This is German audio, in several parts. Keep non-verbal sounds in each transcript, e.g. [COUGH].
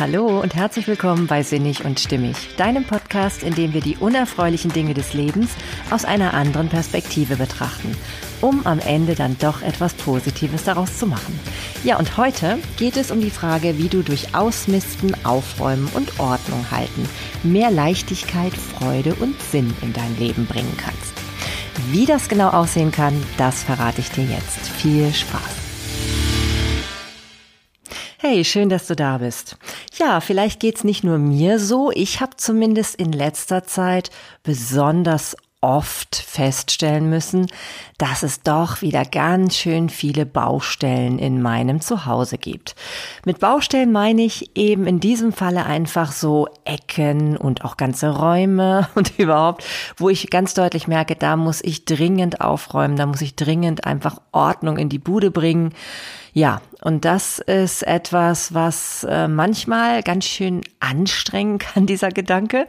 Hallo und herzlich willkommen bei Sinnig und Stimmig, deinem Podcast, in dem wir die unerfreulichen Dinge des Lebens aus einer anderen Perspektive betrachten, um am Ende dann doch etwas Positives daraus zu machen. Ja, und heute geht es um die Frage, wie du durch Ausmisten, Aufräumen und Ordnung halten mehr Leichtigkeit, Freude und Sinn in dein Leben bringen kannst. Wie das genau aussehen kann, das verrate ich dir jetzt. Viel Spaß! Hey, schön, dass du da bist. Ja, vielleicht geht's nicht nur mir so. Ich habe zumindest in letzter Zeit besonders oft feststellen müssen, dass es doch wieder ganz schön viele Baustellen in meinem Zuhause gibt. Mit Baustellen meine ich eben in diesem Falle einfach so Ecken und auch ganze Räume [LAUGHS] und überhaupt, wo ich ganz deutlich merke, da muss ich dringend aufräumen, da muss ich dringend einfach Ordnung in die Bude bringen. Ja, und das ist etwas, was äh, manchmal ganz schön anstrengen [LAUGHS] kann, dieser Gedanke.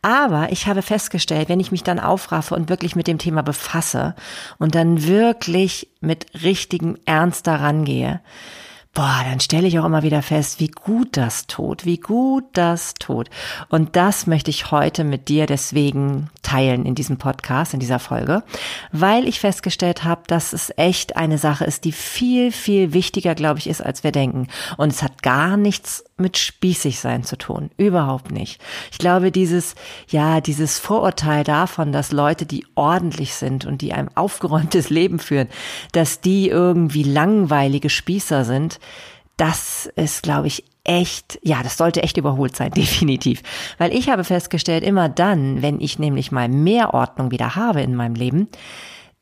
Aber ich habe festgestellt, wenn ich mich dann aufraffe und wirklich mit dem Thema befasse und dann wirklich mit richtigem Ernst daran gehe, boah, dann stelle ich auch immer wieder fest, wie gut das tut, wie gut das tut. Und das möchte ich heute mit dir deswegen teilen in diesem Podcast, in dieser Folge, weil ich festgestellt habe, dass es echt eine Sache ist, die viel, viel wichtiger, glaube ich, ist, als wir denken. Und es hat gar nichts mit spießig sein zu tun. Überhaupt nicht. Ich glaube, dieses, ja, dieses Vorurteil davon, dass Leute, die ordentlich sind und die ein aufgeräumtes [LAUGHS] Leben führen, dass die irgendwie langweilige Spießer sind, das ist, glaube ich, echt, ja, das sollte echt überholt sein, [LAUGHS] definitiv. Weil ich habe festgestellt, immer dann, wenn ich nämlich mal mehr Ordnung wieder habe in meinem Leben,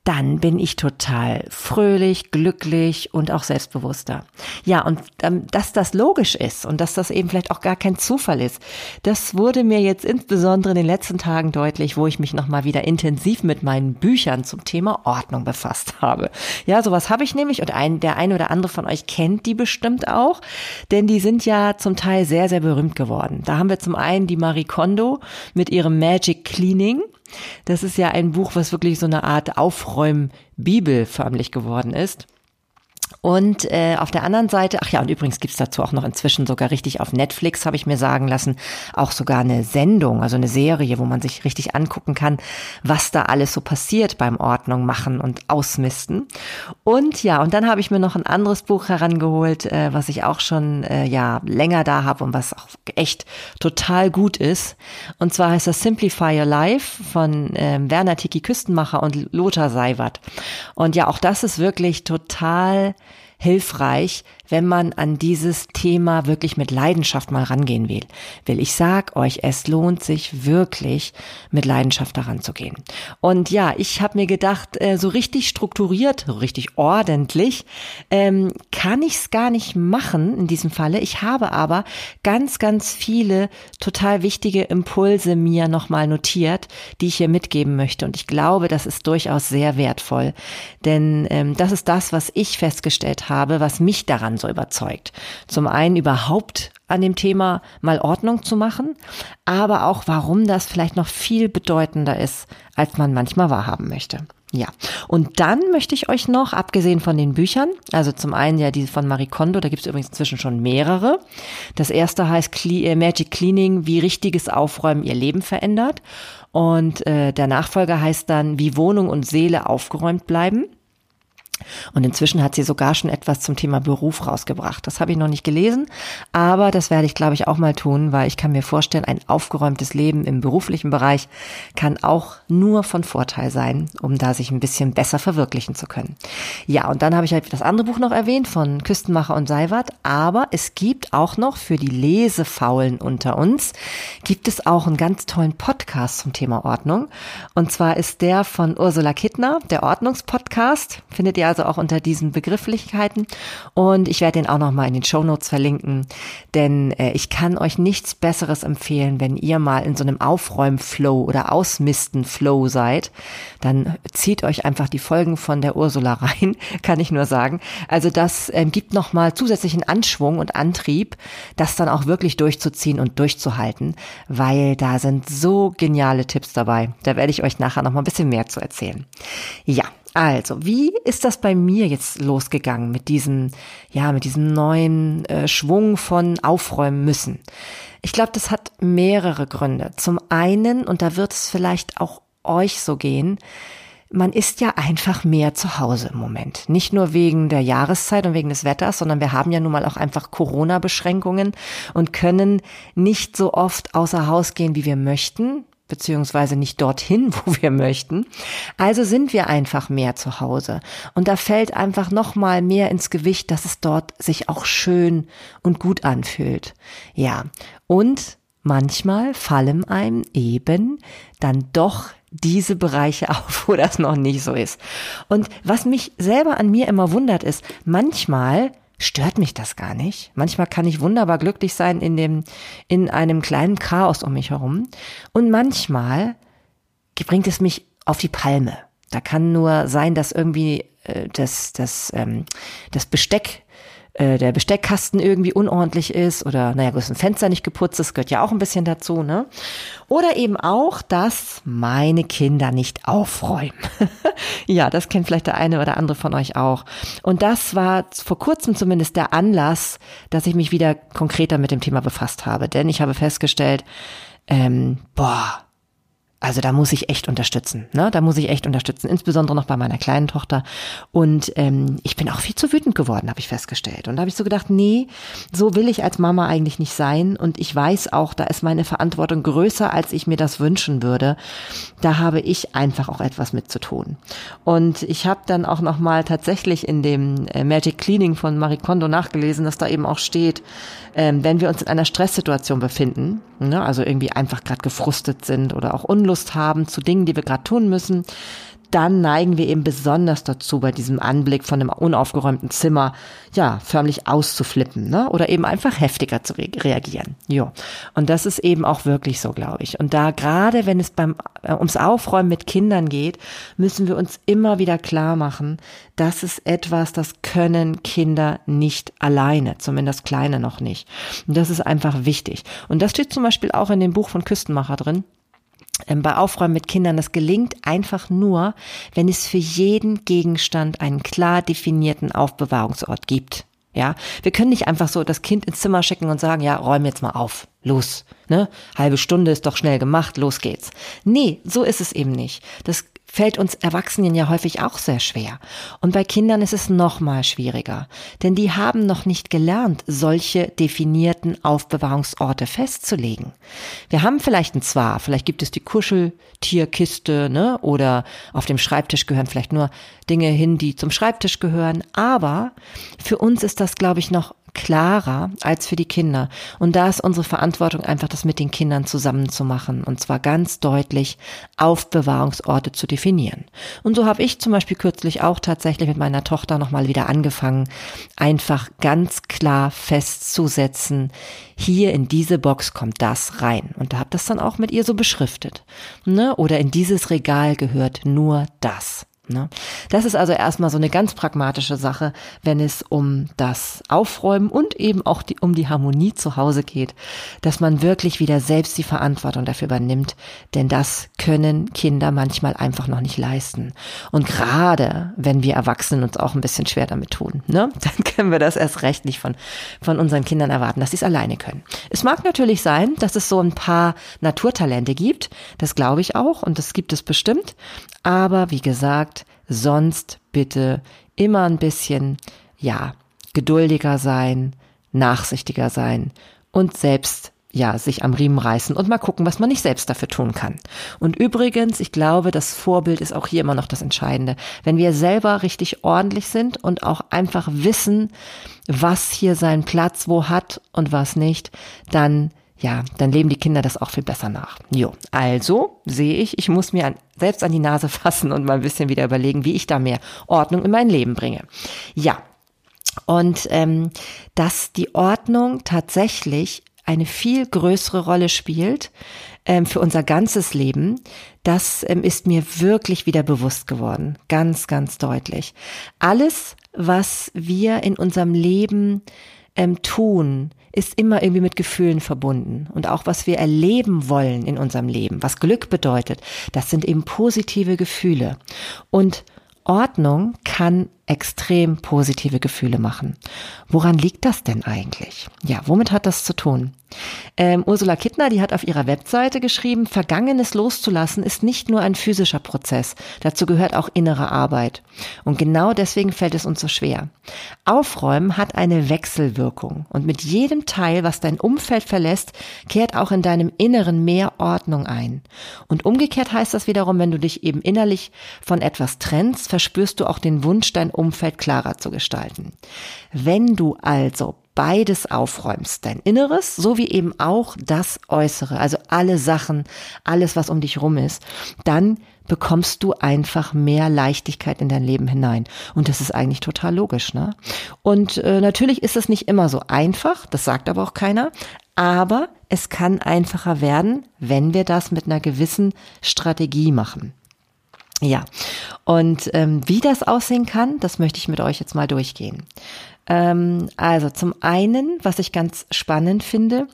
dann bin ich total fröhlich, glücklich und auch selbstbewusster. Ja, und ähm, dass das logisch ist und dass das eben vielleicht auch gar kein Zufall ist, das wurde mir jetzt insbesondere in den letzten Tagen deutlich, wo ich mich nochmal wieder intensiv mit meinen Büchern zum Thema Ordnung befasst habe. Ja, sowas habe ich nämlich und ein, der eine oder andere von euch kennt die bestimmt auch, denn die sind ja zum Teil sehr, sehr berühmt geworden. Da haben wir zum einen die Marie Kondo mit ihrem Magic Cleaning. Das ist ja ein Buch, was wirklich so eine Art Aufräum-Bibel förmlich geworden ist. Und äh, auf der anderen Seite, ach ja, und übrigens gibt's dazu auch noch inzwischen sogar richtig auf Netflix, habe ich mir sagen lassen, auch sogar eine Sendung, also eine Serie, wo man sich richtig angucken kann, was da alles so passiert beim Ordnung machen und Ausmisten. Und ja, und dann habe ich mir noch ein anderes Buch herangeholt, äh, was ich auch schon äh, ja länger da habe und was auch echt total gut ist. Und zwar heißt das Simplify Your Life von äh, Werner Tiki Küstenmacher und Lothar Seiwert. Und ja, auch das ist wirklich total hilfreich, wenn man an dieses Thema wirklich mit Leidenschaft mal rangehen will. Will ich sag euch, es lohnt sich wirklich mit Leidenschaft daran zu gehen. Und ja, ich habe mir gedacht, äh, so richtig strukturiert, richtig ordentlich ähm, kann ich es gar nicht machen in diesem Falle. Ich habe aber ganz, ganz viele total wichtige Impulse mir nochmal notiert, die ich hier mitgeben möchte. Und ich glaube, das ist durchaus sehr wertvoll. Denn ähm, das ist das, was ich festgestellt habe, was mich daran so überzeugt. Zum einen überhaupt an dem Thema mal Ordnung zu machen, aber auch warum das vielleicht noch viel bedeutender ist, als man manchmal wahrhaben möchte. Ja, und dann möchte ich euch noch, abgesehen von den Büchern, also zum einen ja die von Marie Kondo, da gibt es übrigens inzwischen schon mehrere. Das erste heißt äh, Magic Cleaning, wie richtiges Aufräumen ihr Leben verändert. Und äh, der Nachfolger heißt dann, wie Wohnung und Seele aufgeräumt bleiben. Und inzwischen hat sie sogar schon etwas zum Thema Beruf rausgebracht. Das habe ich noch nicht gelesen, aber das werde ich, glaube ich, auch mal tun, weil ich kann mir vorstellen, ein aufgeräumtes Leben im beruflichen Bereich kann auch nur von Vorteil sein, um da sich ein bisschen besser verwirklichen zu können. Ja, und dann habe ich halt das andere Buch noch erwähnt von Küstenmacher und Seiwert, aber es gibt auch noch für die Lesefaulen unter uns, gibt es auch einen ganz tollen Podcast zum Thema Ordnung. Und zwar ist der von Ursula Kittner, der Ordnungspodcast, findet ihr also auch unter diesen Begrifflichkeiten. Und ich werde den auch nochmal in den Show Notes verlinken, denn äh, ich kann euch nichts Besseres empfehlen, wenn ihr mal in so einem Aufräumen-Flow oder Ausmisten-Flow seid. Dann zieht euch einfach die Folgen von der Ursula [LAUGHS] rein, kann ich nur sagen. Also das ähm, gibt nochmal zusätzlichen Anschwung und Antrieb, das dann auch wirklich durchzuziehen und durchzuhalten, weil da sind so geniale Tipps dabei. Da werde ich euch nachher nochmal ein bisschen mehr zu erzählen. Ja, also, wie ist das bei mir jetzt losgegangen mit diesem, ja, mit diesem neuen äh, Schwung von aufräumen müssen? Ich glaube, das hat mehrere Gründe. Zum einen, und da wird es vielleicht auch euch so gehen, man ist ja einfach mehr zu Hause im Moment. Nicht nur wegen der Jahreszeit und wegen des Wetters, sondern wir haben ja nun mal auch einfach Corona-Beschränkungen und können nicht so oft außer Haus gehen, wie wir möchten beziehungsweise nicht dorthin, [LAUGHS] wo wir möchten. Also sind wir einfach mehr zu Hause. Und da fällt einfach noch mal mehr ins Gewicht, dass es dort sich auch schön und gut anfühlt. Ja. Und manchmal fallen einem eben dann doch diese Bereiche [LAUGHS] auf, wo das noch nicht so ist. Und was mich selber an mir immer wundert ist, manchmal stört mich das gar nicht. Manchmal kann ich wunderbar glücklich sein in dem, in einem kleinen Chaos um mich herum. Und manchmal bringt es mich auf die Palme. Da kann nur sein, dass irgendwie äh, das, das, ähm, das Besteck äh, der Besteckkasten irgendwie unordentlich ist oder naja, das ein Fenster nicht geputzt ist, gehört ja auch ein bisschen dazu, ne? Oder eben auch, dass meine Kinder nicht aufräumen. [LAUGHS] ja, das kennt vielleicht der eine oder andere von euch auch. Und das war vor kurzem zumindest der Anlass, dass ich mich wieder konkreter mit dem Thema befasst habe. Denn ich habe festgestellt, ähm, boah, also da muss ich echt unterstützen. Ne? Da muss ich echt unterstützen, insbesondere noch bei meiner kleinen Tochter. Und ähm, ich bin auch viel zu wütend geworden, habe ich festgestellt. Und da habe ich so gedacht, nee, so will ich als Mama eigentlich nicht sein. Und ich weiß auch, da ist meine Verantwortung größer, als ich mir das wünschen würde. Da habe ich einfach auch etwas mit zu tun. Und ich habe dann auch noch mal tatsächlich in dem äh, Magic Cleaning von Marie Kondo nachgelesen, dass da eben auch steht, ähm, wenn wir uns in einer Stresssituation befinden, ne, also irgendwie einfach gerade gefrustet sind oder auch Unlust haben zu Dingen, die wir gerade tun müssen, dann neigen wir eben besonders dazu, bei diesem Anblick von einem unaufgeräumten Zimmer, ja, förmlich auszuflippen, ne? Oder eben einfach heftiger zu re reagieren. Jo. Und das ist eben auch wirklich so, glaube ich. Und da gerade, wenn es beim, äh, ums Aufräumen mit Kindern geht, müssen wir uns immer wieder klar machen, das ist etwas, das können Kinder nicht alleine, zumindest kleine noch nicht. Und das ist einfach wichtig. Und das steht zum Beispiel auch in dem Buch von Küstenmacher drin bei Aufräumen mit Kindern, das gelingt einfach nur, wenn es für jeden Gegenstand einen klar definierten Aufbewahrungsort gibt. Ja, wir können nicht einfach so das Kind ins Zimmer schicken und sagen, ja, räum jetzt mal auf. Los, ne? Halbe Stunde ist doch schnell gemacht, los geht's. Nee, so ist es eben nicht. Das fällt uns Erwachsenen ja häufig auch sehr schwer. Und bei Kindern ist es noch mal schwieriger, denn die haben noch nicht gelernt, solche definierten Aufbewahrungsorte festzulegen. Wir haben vielleicht ein Zwar, vielleicht gibt es die Kuscheltierkiste, ne, oder auf dem Schreibtisch gehören vielleicht nur Dinge hin, die zum Schreibtisch gehören, aber für uns ist das, glaube ich, noch klarer als für die Kinder. Und da ist unsere Verantwortung einfach, das mit den Kindern zusammen zu machen. Und zwar ganz deutlich Aufbewahrungsorte zu definieren. Und so habe ich zum Beispiel kürzlich auch tatsächlich mit meiner Tochter nochmal wieder angefangen, einfach ganz klar festzusetzen, hier in diese Box kommt das rein. Und da habe das dann auch mit ihr so beschriftet. Ne? Oder in dieses Regal gehört nur das. Ne? Das ist also erstmal so eine ganz pragmatische Sache, wenn es um das Aufräumen und eben auch die, um die Harmonie zu Hause geht, dass man wirklich wieder selbst die Verantwortung dafür übernimmt, denn das können Kinder manchmal einfach noch nicht leisten. Und gerade wenn wir Erwachsenen uns auch ein bisschen schwer damit tun, ne? [LAUGHS] dann können wir das erst recht nicht von, von unseren Kindern erwarten, dass sie es alleine können. Es mag natürlich sein, dass es so ein paar Naturtalente gibt, das glaube ich auch und das gibt es bestimmt, aber wie gesagt, sonst bitte immer ein bisschen, ja, geduldiger sein, nachsichtiger sein und selbst ja, sich am Riemen reißen und mal gucken, was man nicht selbst dafür tun kann. Und übrigens, ich glaube, das Vorbild ist auch hier immer noch das Entscheidende. Wenn wir selber richtig ordentlich sind und auch einfach wissen, was hier seinen Platz wo hat und was nicht, dann ja, dann leben die Kinder das auch viel besser nach. Jo, also sehe ich, ich muss mir an, selbst an die Nase [LAUGHS] fassen und mal ein bisschen wieder überlegen, wie ich da mehr Ordnung in mein Leben bringe. Ja, und ähm, dass die Ordnung tatsächlich eine viel größere Rolle spielt ähm, für unser ganzes Leben, das ähm, ist mir wirklich wieder bewusst geworden. Ganz, ganz deutlich. Alles, was wir in unserem Leben ähm, tun, ist immer irgendwie mit Gefühlen verbunden. Und auch was wir erleben wollen in unserem Leben, was Glück bedeutet, das sind eben positive Gefühle. Und Ordnung kann extrem positive Gefühle machen. Woran liegt das denn eigentlich? Ja, womit hat das zu tun? Ähm, Ursula Kittner, die hat auf ihrer Webseite geschrieben, Vergangenes loszulassen ist nicht nur ein physischer Prozess, dazu gehört auch innere Arbeit. Und genau deswegen fällt es uns so schwer. Aufräumen hat eine Wechselwirkung und mit jedem Teil, was dein Umfeld verlässt, kehrt auch in deinem Inneren mehr Ordnung ein. Und umgekehrt heißt das wiederum, wenn du dich eben innerlich von etwas trennst, verspürst du auch den Wunsch, dein Umfeld klarer zu gestalten. Wenn du also beides aufräumst, dein Inneres sowie eben auch das Äußere, also alle Sachen, alles, was um dich rum ist, dann bekommst du einfach mehr Leichtigkeit in dein Leben hinein. Und das ist eigentlich total logisch, ne? Und äh, natürlich ist es nicht immer so einfach, das sagt aber auch keiner, aber es kann einfacher werden, wenn wir das mit einer gewissen Strategie machen. Ja, und ähm, wie das aussehen kann, das möchte ich mit euch jetzt mal durchgehen. Ähm, also zum einen, was ich ganz spannend finde,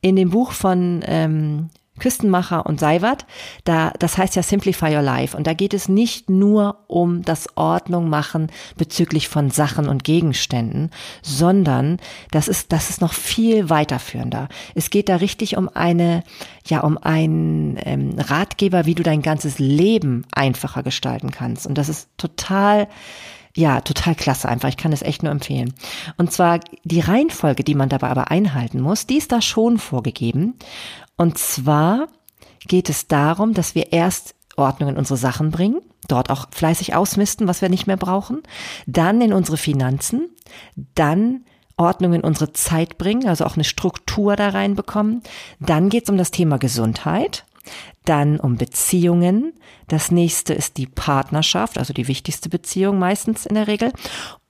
in dem Buch von ähm, Küstenmacher und Seiwert, da, das heißt ja Simplify Your Life. Und da geht es nicht nur um das Ordnung machen bezüglich von Sachen und Gegenständen, sondern das ist, das ist noch viel weiterführender. Es geht da richtig um eine, ja, um einen ähm, Ratgeber, wie du dein ganzes Leben einfacher gestalten kannst. Und das ist total, ja, total klasse einfach. Ich kann es echt nur empfehlen. Und zwar die Reihenfolge, die man dabei aber einhalten muss, die ist da schon vorgegeben. Und zwar geht es darum, dass wir erst Ordnung in unsere Sachen bringen, dort auch fleißig ausmisten, was wir nicht mehr brauchen, dann in unsere Finanzen, dann Ordnung in unsere Zeit bringen, also auch eine Struktur da reinbekommen. Dann geht es um das Thema Gesundheit, dann um Beziehungen. Das nächste ist die Partnerschaft, also die wichtigste Beziehung meistens in der Regel.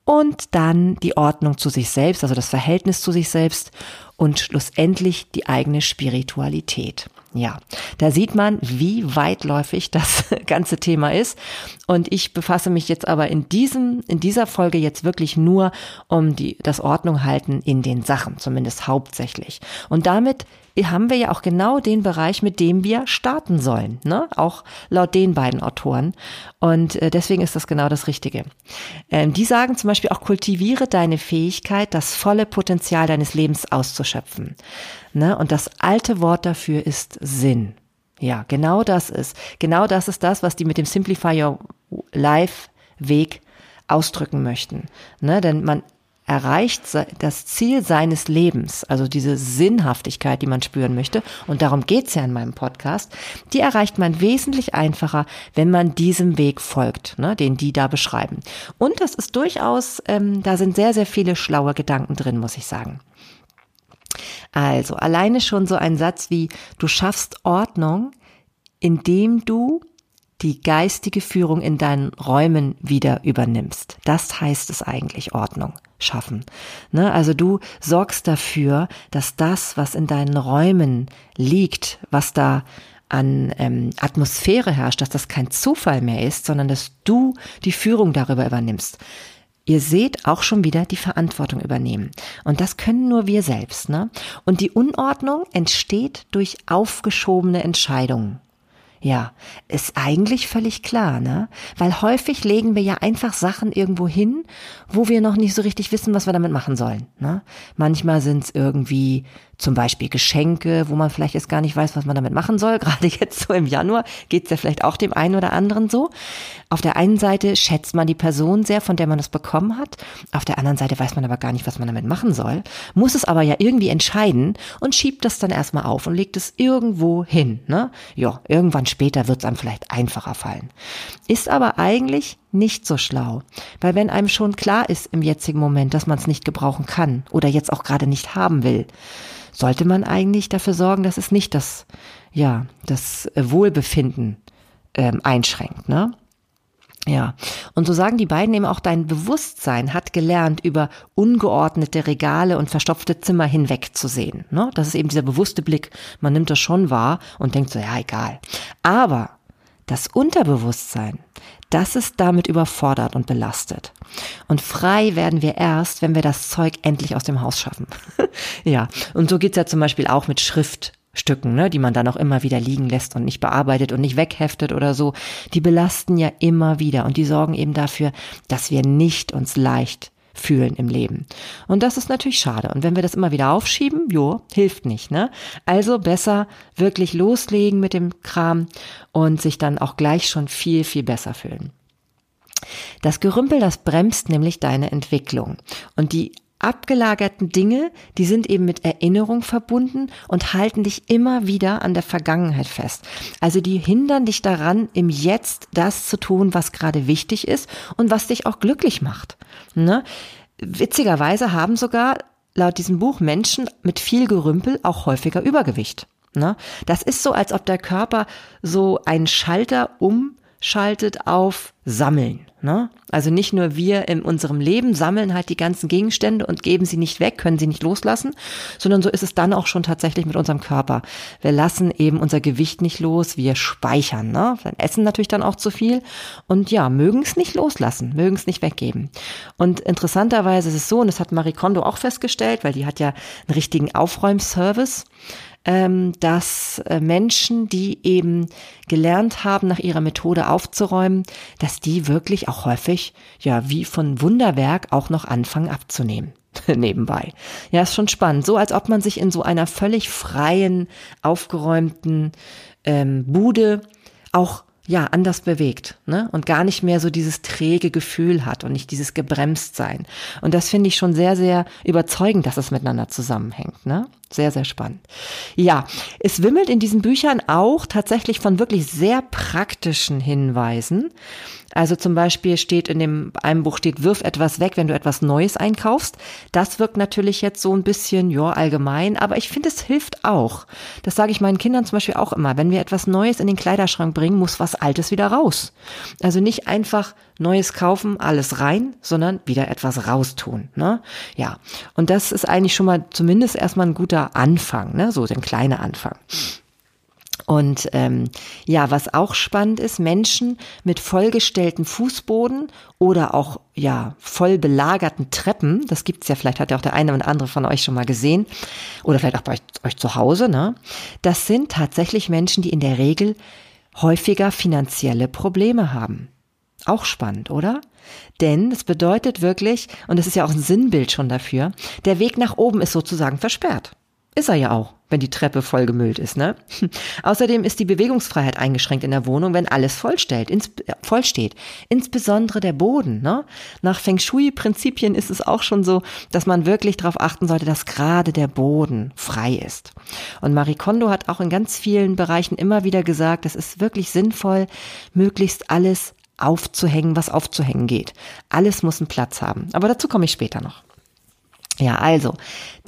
Und dann die Ordnung zu sich selbst, also das Verhältnis zu sich selbst und schlussendlich die eigene Spiritualität. Ja, da sieht man, wie weitläufig das [LAUGHS] ganze Thema ist. Und ich befasse mich jetzt aber in diesem, in dieser Folge jetzt wirklich nur um die, das Ordnung halten in den Sachen, zumindest hauptsächlich. Und damit haben wir ja auch genau den Bereich, mit dem wir starten sollen, ne? Auch laut den beiden Autoren. Und äh, deswegen ist das genau das Richtige. Ähm, die sagen zum Beispiel auch, kultiviere deine Fähigkeit, das volle Potenzial deines Lebens auszuschöpfen. Ne? Und das alte Wort dafür ist Sinn. Ja, genau das ist. Genau das ist das, was die mit dem Simplify Your Life Weg ausdrücken möchten. Ne? Denn man erreicht das Ziel seines Lebens, also diese Sinnhaftigkeit, die man spüren möchte, und darum geht's ja in meinem Podcast, die erreicht man wesentlich einfacher, wenn man diesem Weg folgt, ne, den die da beschreiben. Und das ist durchaus, ähm, da sind sehr, sehr viele schlaue Gedanken drin, muss ich sagen. Also alleine schon so ein Satz wie, du schaffst Ordnung, indem du die geistige Führung in deinen Räumen wieder übernimmst. Das heißt es eigentlich Ordnung schaffen. Ne? Also du sorgst dafür, dass das, was in deinen Räumen liegt, was da an ähm, Atmosphäre herrscht, dass das kein Zufall mehr ist, sondern dass du die Führung darüber übernimmst. Ihr seht auch schon wieder die Verantwortung übernehmen. Und das können nur wir selbst. Ne? Und die Unordnung entsteht durch aufgeschobene Entscheidungen. Ja, ist eigentlich völlig klar, ne? Weil häufig legen wir ja einfach Sachen irgendwo hin, wo wir noch nicht so richtig wissen, was wir damit machen sollen. Ne? Manchmal sind es irgendwie zum Beispiel Geschenke, wo man vielleicht jetzt gar nicht weiß, was man damit machen soll. [LAUGHS] Gerade jetzt so im Januar geht es ja vielleicht auch dem einen oder anderen so. Auf der einen Seite schätzt man die Person sehr, von der man es bekommen hat. Auf der anderen Seite weiß man aber gar nicht, was man damit machen soll. Muss es aber ja irgendwie entscheiden und schiebt das dann erstmal auf und legt es irgendwo hin. Ne? Ja, irgendwann später wird es einem vielleicht einfacher fallen. Ist aber eigentlich nicht so schlau. Weil wenn einem schon klar ist im jetzigen Moment, dass man es nicht gebrauchen kann oder jetzt auch gerade nicht haben will, sollte man eigentlich dafür sorgen, dass es nicht das, ja, das Wohlbefinden ähm, einschränkt, ne? Ja, und so sagen die beiden eben auch, dein Bewusstsein hat gelernt, über ungeordnete Regale und verstopfte Zimmer hinwegzusehen. Ne? Das ist eben dieser bewusste Blick. Man nimmt das schon wahr und denkt so, ja, egal. Aber das Unterbewusstsein, das ist damit überfordert und belastet. Und frei werden wir erst, wenn wir das Zeug endlich aus dem Haus schaffen. [LAUGHS] ja, und so geht's ja zum Beispiel auch mit Schrift Stücken, ne, die man dann auch immer wieder liegen lässt und nicht bearbeitet und nicht wegheftet oder so, die belasten ja immer wieder und die sorgen eben dafür, dass wir nicht uns leicht fühlen im Leben. Und das ist natürlich schade. Und wenn wir das immer wieder aufschieben, jo, hilft nicht, ne? Also besser wirklich loslegen mit dem Kram und sich dann auch gleich schon viel, viel besser fühlen. Das Gerümpel, das bremst nämlich deine Entwicklung. Und die abgelagerten Dinge, die sind eben mit Erinnerung verbunden und halten dich immer wieder an der Vergangenheit fest. Also die hindern dich daran, im Jetzt das zu tun, was gerade wichtig ist und was dich auch glücklich macht. Ne? Witzigerweise haben sogar laut diesem Buch Menschen mit viel Gerümpel auch häufiger Übergewicht. Ne? Das ist so, als ob der Körper so einen Schalter umschaltet auf Sammeln. Ne? Also nicht nur wir in unserem Leben sammeln halt die ganzen Gegenstände und geben sie nicht weg, können sie nicht loslassen, sondern so ist es dann auch schon tatsächlich mit unserem Körper. Wir lassen eben unser Gewicht nicht los, wir speichern, ne? Wir essen natürlich dann auch zu viel und ja, mögen es nicht loslassen, mögen es nicht weggeben. Und interessanterweise ist es so, und das hat Marie Kondo auch festgestellt, weil die hat ja einen richtigen Aufräumservice dass äh, Menschen, die eben gelernt haben, nach ihrer Methode aufzuräumen, dass die wirklich auch häufig, ja, wie von Wunderwerk auch noch anfangen abzunehmen. [LAUGHS] nebenbei. Ja, ist schon spannend. So als ob man sich in so einer völlig freien, aufgeräumten ähm, Bude auch ja, anders bewegt, ne? Und gar nicht mehr so dieses träge Gefühl hat und nicht dieses gebremst sein. Und das finde ich schon sehr, sehr überzeugend, dass es miteinander zusammenhängt, ne? Sehr, sehr spannend. Ja, es wimmelt in diesen Büchern auch tatsächlich von wirklich sehr praktischen Hinweisen. Also zum Beispiel steht in dem einem Buch steht, wirf etwas weg, wenn du etwas Neues einkaufst. Das wirkt natürlich jetzt so ein bisschen, ja, allgemein, aber ich finde, es hilft auch. Das sage ich meinen Kindern zum Beispiel auch immer. Wenn wir etwas Neues in den Kleiderschrank bringen, muss was Altes wieder raus. Also nicht einfach Neues kaufen, alles rein, sondern wieder etwas raustun. Ne? Ja, und das ist eigentlich schon mal zumindest erstmal ein guter Anfang, ne? so ein kleiner Anfang. Und ähm, ja, was auch spannend ist, Menschen mit vollgestellten Fußboden oder auch ja voll belagerten Treppen, das gibt's ja, vielleicht hat ja auch der eine oder andere von euch schon mal gesehen, oder vielleicht auch bei euch, euch zu Hause, ne? Das sind tatsächlich Menschen, die in der Regel häufiger finanzielle Probleme haben. Auch spannend, oder? Denn es bedeutet wirklich, und es ist ja auch ein Sinnbild schon dafür, der Weg nach oben ist sozusagen versperrt. Ist er ja auch, wenn die Treppe vollgemüllt ist, ne? [LAUGHS] Außerdem ist die Bewegungsfreiheit eingeschränkt in der Wohnung, wenn alles vollstellt, ins, äh, voll steht. Insbesondere der Boden, ne? Nach Feng Shui-Prinzipien ist es auch schon so, dass man wirklich darauf achten sollte, dass gerade der Boden frei ist. Und Marie Kondo hat auch in ganz vielen Bereichen immer wieder gesagt, es ist wirklich sinnvoll, möglichst alles aufzuhängen, was aufzuhängen geht. Alles muss einen Platz haben. Aber dazu komme ich später noch. Ja, also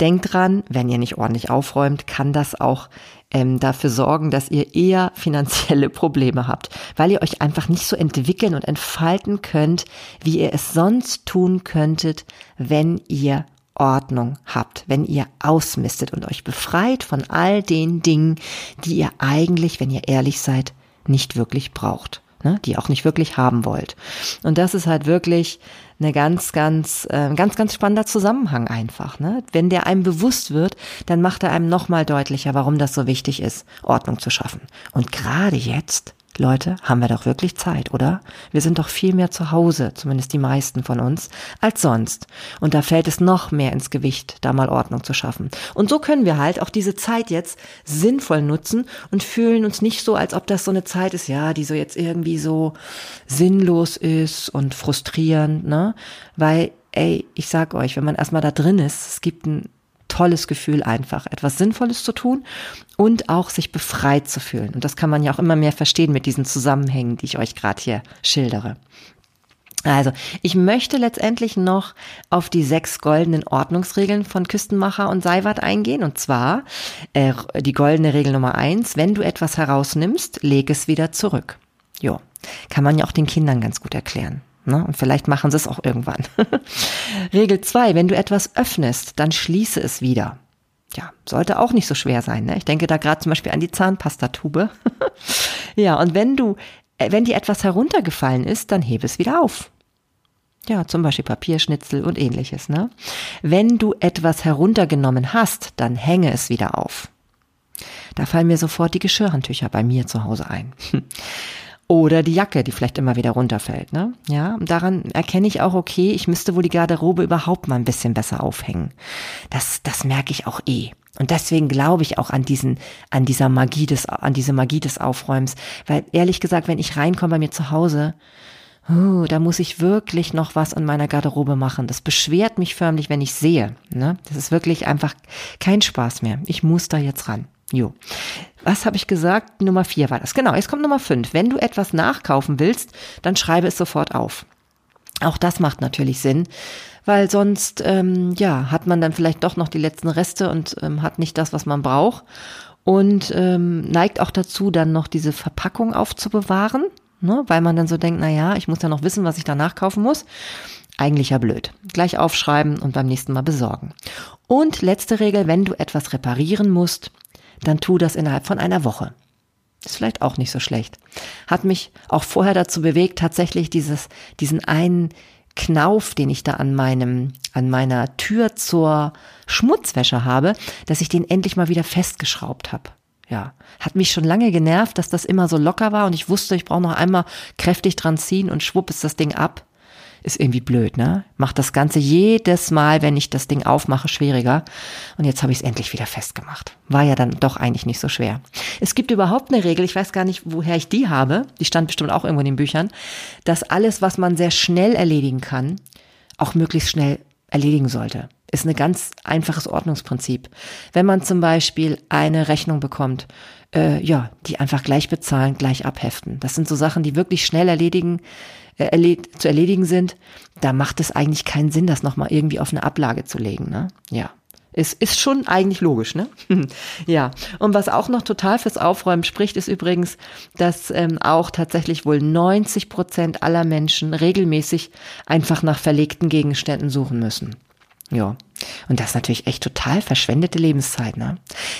denkt dran, wenn ihr nicht ordentlich aufräumt, kann das auch ähm, dafür sorgen, dass ihr eher finanzielle Probleme habt, weil ihr euch einfach nicht so entwickeln und entfalten könnt, wie ihr es sonst tun könntet, wenn ihr Ordnung habt, wenn ihr ausmistet und euch befreit von all den Dingen, die ihr eigentlich, wenn ihr ehrlich seid, nicht wirklich braucht, ne? die ihr auch nicht wirklich haben wollt. Und das ist halt wirklich eine ganz, ganz, äh, ganz, ganz spannender Zusammenhang einfach. Ne? Wenn der einem bewusst wird, dann macht er einem nochmal deutlicher, warum das so wichtig ist, Ordnung zu schaffen. Und gerade jetzt Leute, haben wir doch wirklich Zeit, oder? Wir sind doch viel mehr zu Hause, zumindest die meisten von uns, als sonst. Und da fällt es noch mehr ins Gewicht, da mal Ordnung zu schaffen. Und so können wir halt auch diese Zeit jetzt sinnvoll nutzen und fühlen uns nicht so, als ob das so eine Zeit ist, ja, die so jetzt irgendwie so sinnlos ist und frustrierend, ne? Weil, ey, ich sag euch, wenn man erstmal da drin ist, es gibt ein tolles Gefühl einfach, etwas Sinnvolles zu tun und auch sich befreit zu fühlen. Und das kann man ja auch immer mehr verstehen mit diesen Zusammenhängen, die ich euch gerade hier schildere. Also, ich möchte letztendlich noch auf die sechs goldenen Ordnungsregeln von Küstenmacher und Seiwart eingehen. Und zwar äh, die goldene Regel Nummer eins, wenn du etwas herausnimmst, leg es wieder zurück. Jo, kann man ja auch den Kindern ganz gut erklären. Ne? Und vielleicht machen sie es auch irgendwann. [LAUGHS] Regel zwei: Wenn du etwas öffnest, dann schließe es wieder. Ja, sollte auch nicht so schwer sein. Ne? Ich denke da gerade zum Beispiel an die Zahnpastatube. [LAUGHS] ja, und wenn du, äh, wenn dir etwas heruntergefallen ist, dann hebe es wieder auf. Ja, zum Beispiel Papierschnitzel und ähnliches. Ne? Wenn du etwas heruntergenommen hast, dann hänge es wieder auf. Da fallen mir sofort die Geschirrhandtücher bei mir zu Hause ein. [LAUGHS] Oder die Jacke, die vielleicht immer wieder runterfällt, ne? Ja, und daran erkenne ich auch, okay, ich müsste wohl die Garderobe überhaupt mal ein bisschen besser aufhängen. Das, das merke ich auch eh. Und deswegen glaube ich auch an diesen, an dieser Magie des, an diese Magie des Aufräumens. Weil ehrlich gesagt, wenn ich reinkomme bei mir zu Hause, oh, da muss ich wirklich noch was an meiner Garderobe machen. Das beschwert mich förmlich, wenn ich sehe. Ne? Das ist wirklich einfach kein Spaß mehr. Ich muss da jetzt ran. Jo. Was habe ich gesagt? Nummer vier war das. Genau, jetzt kommt Nummer fünf. Wenn du etwas nachkaufen willst, dann schreibe es sofort auf. Auch das macht natürlich Sinn, weil sonst ähm, ja hat man dann vielleicht doch noch die letzten Reste und ähm, hat nicht das, was man braucht und ähm, neigt auch dazu, dann noch diese Verpackung aufzubewahren, ne, weil man dann so denkt, na ja, ich muss ja noch wissen, was ich danach kaufen muss. Eigentlich ja blöd. Gleich aufschreiben und beim nächsten Mal besorgen. Und letzte Regel, wenn du etwas reparieren musst, dann tu das innerhalb von einer Woche. Ist vielleicht auch nicht so schlecht. Hat mich auch vorher dazu bewegt, tatsächlich dieses, diesen einen Knauf, den ich da an meinem, an meiner Tür zur Schmutzwäsche habe, dass ich den endlich mal wieder festgeschraubt habe. Ja, hat mich schon lange genervt, dass das immer so locker war und ich wusste, ich brauche noch einmal kräftig dran ziehen und schwupp ist das Ding ab. Ist irgendwie blöd, ne? Macht das Ganze jedes Mal, wenn ich das Ding aufmache, schwieriger. Und jetzt habe ich es endlich wieder festgemacht. War ja dann doch eigentlich nicht so schwer. Es gibt überhaupt eine Regel, ich weiß gar nicht, woher ich die habe, die stand bestimmt auch irgendwo in den Büchern, dass alles, was man sehr schnell erledigen kann, auch möglichst schnell erledigen sollte. Ist ein ganz einfaches Ordnungsprinzip. Wenn man zum Beispiel eine Rechnung bekommt, äh, ja, die einfach gleich bezahlen, gleich abheften. Das sind so Sachen, die wirklich schnell erledigen, äh, erled zu erledigen sind. Da macht es eigentlich keinen Sinn, das nochmal irgendwie auf eine Ablage zu legen. Ne? Ja. Es ist schon eigentlich logisch, ne? [LAUGHS] ja. Und was auch noch total fürs Aufräumen spricht, ist übrigens, dass ähm, auch tatsächlich wohl 90 Prozent aller Menschen regelmäßig einfach nach verlegten Gegenständen suchen müssen. Ja. Und das ist natürlich echt total verschwendete Lebenszeit, ne?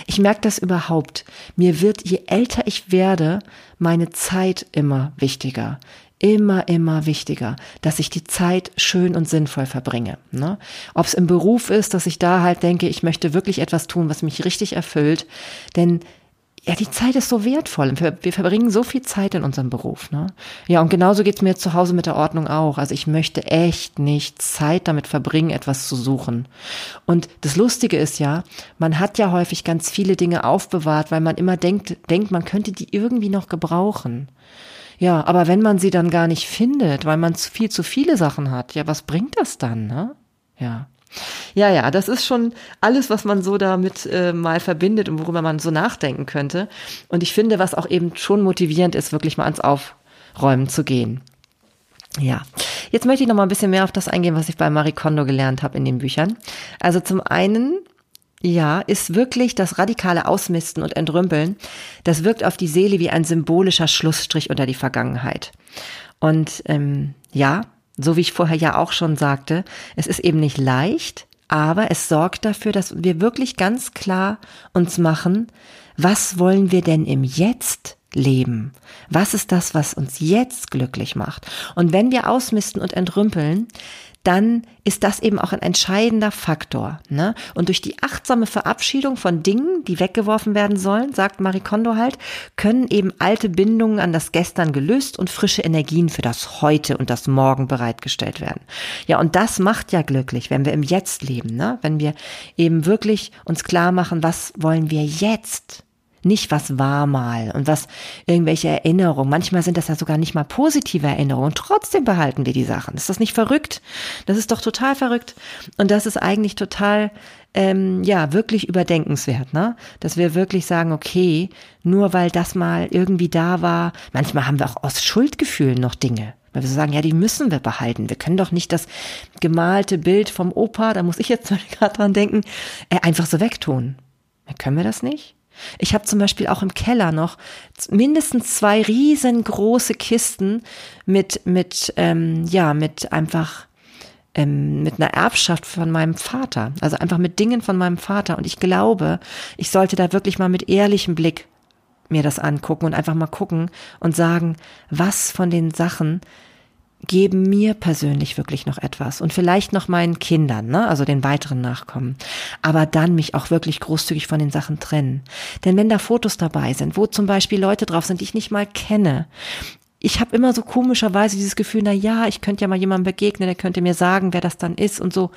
Ich merke das überhaupt. Mir wird, je älter ich werde, meine Zeit immer wichtiger. Immer, immer wichtiger, dass ich die Zeit schön und sinnvoll verbringe. Ne? Ob es im Beruf ist, dass ich da halt denke, ich möchte wirklich etwas tun, was mich richtig erfüllt. Denn ja, die Zeit ist so wertvoll. Wir verbringen so viel Zeit in unserem Beruf. Ne? Ja, und genauso geht's mir zu Hause mit der Ordnung auch. Also ich möchte echt nicht Zeit damit verbringen, etwas zu suchen. Und das Lustige ist ja, man hat ja häufig ganz viele Dinge aufbewahrt, weil man immer denkt, denkt, man könnte die irgendwie noch gebrauchen. Ja, aber wenn man sie dann gar nicht findet, weil man zu viel zu viele Sachen hat, ja, was bringt das dann, ne? Ja. Ja, ja, das ist schon alles, was man so damit äh, mal verbindet und worüber man so nachdenken könnte. Und ich finde, was auch eben schon motivierend ist, wirklich mal ans Aufräumen zu gehen. Ja, jetzt möchte ich noch mal ein bisschen mehr auf das eingehen, was ich bei Marie Kondo gelernt habe in den Büchern. Also zum einen ja, ist wirklich das radikale Ausmisten und Entrümpeln, das wirkt auf die Seele wie ein symbolischer Schlussstrich unter die Vergangenheit. Und ähm, ja, so wie ich vorher ja auch schon sagte, es ist eben nicht leicht, aber es sorgt dafür, dass wir wirklich ganz klar uns machen, was wollen wir denn im Jetzt leben? Was ist das, was uns jetzt glücklich macht? Und wenn wir ausmisten und entrümpeln, dann ist das eben auch ein entscheidender Faktor. Ne? Und durch die achtsame Verabschiedung von Dingen, die weggeworfen werden sollen, sagt Marie Kondo halt, können eben alte Bindungen an das Gestern gelöst und frische Energien für das Heute und das Morgen bereitgestellt werden. Ja, und das macht ja glücklich, wenn wir im Jetzt leben, ne? wenn wir eben wirklich uns klar machen, was wollen wir jetzt? Nicht was war mal und was irgendwelche Erinnerungen. Manchmal sind das ja sogar nicht mal positive Erinnerungen. Trotzdem behalten wir die Sachen. Ist das nicht verrückt? Das ist doch total verrückt. Und das ist eigentlich total, ähm, ja, wirklich überdenkenswert, ne? Dass wir wirklich sagen, okay, nur weil das mal irgendwie da war. Manchmal haben wir auch aus Schuldgefühlen noch Dinge. Weil wir so sagen, ja, die müssen wir behalten. Wir können doch nicht das gemalte Bild vom Opa, da muss ich jetzt [LAUGHS] gerade dran denken, äh, einfach so wegtun. Können wir das nicht? Ich habe zum Beispiel auch im Keller noch mindestens zwei riesengroße Kisten mit mit ähm, ja mit einfach ähm, mit einer Erbschaft von meinem Vater, also einfach mit Dingen von meinem Vater. Und ich glaube, ich sollte da wirklich mal mit ehrlichem Blick mir das angucken und einfach mal gucken und sagen, was von den Sachen geben mir persönlich wirklich noch etwas und vielleicht noch meinen Kindern, ne, also den weiteren Nachkommen. Aber dann mich auch wirklich großzügig von den Sachen trennen. Denn wenn da Fotos dabei sind, wo zum Beispiel Leute drauf sind, die ich nicht mal kenne, ich habe immer so komischerweise dieses Gefühl, na ja, ich könnte ja mal jemandem begegnen, der könnte mir sagen, wer das dann ist und so.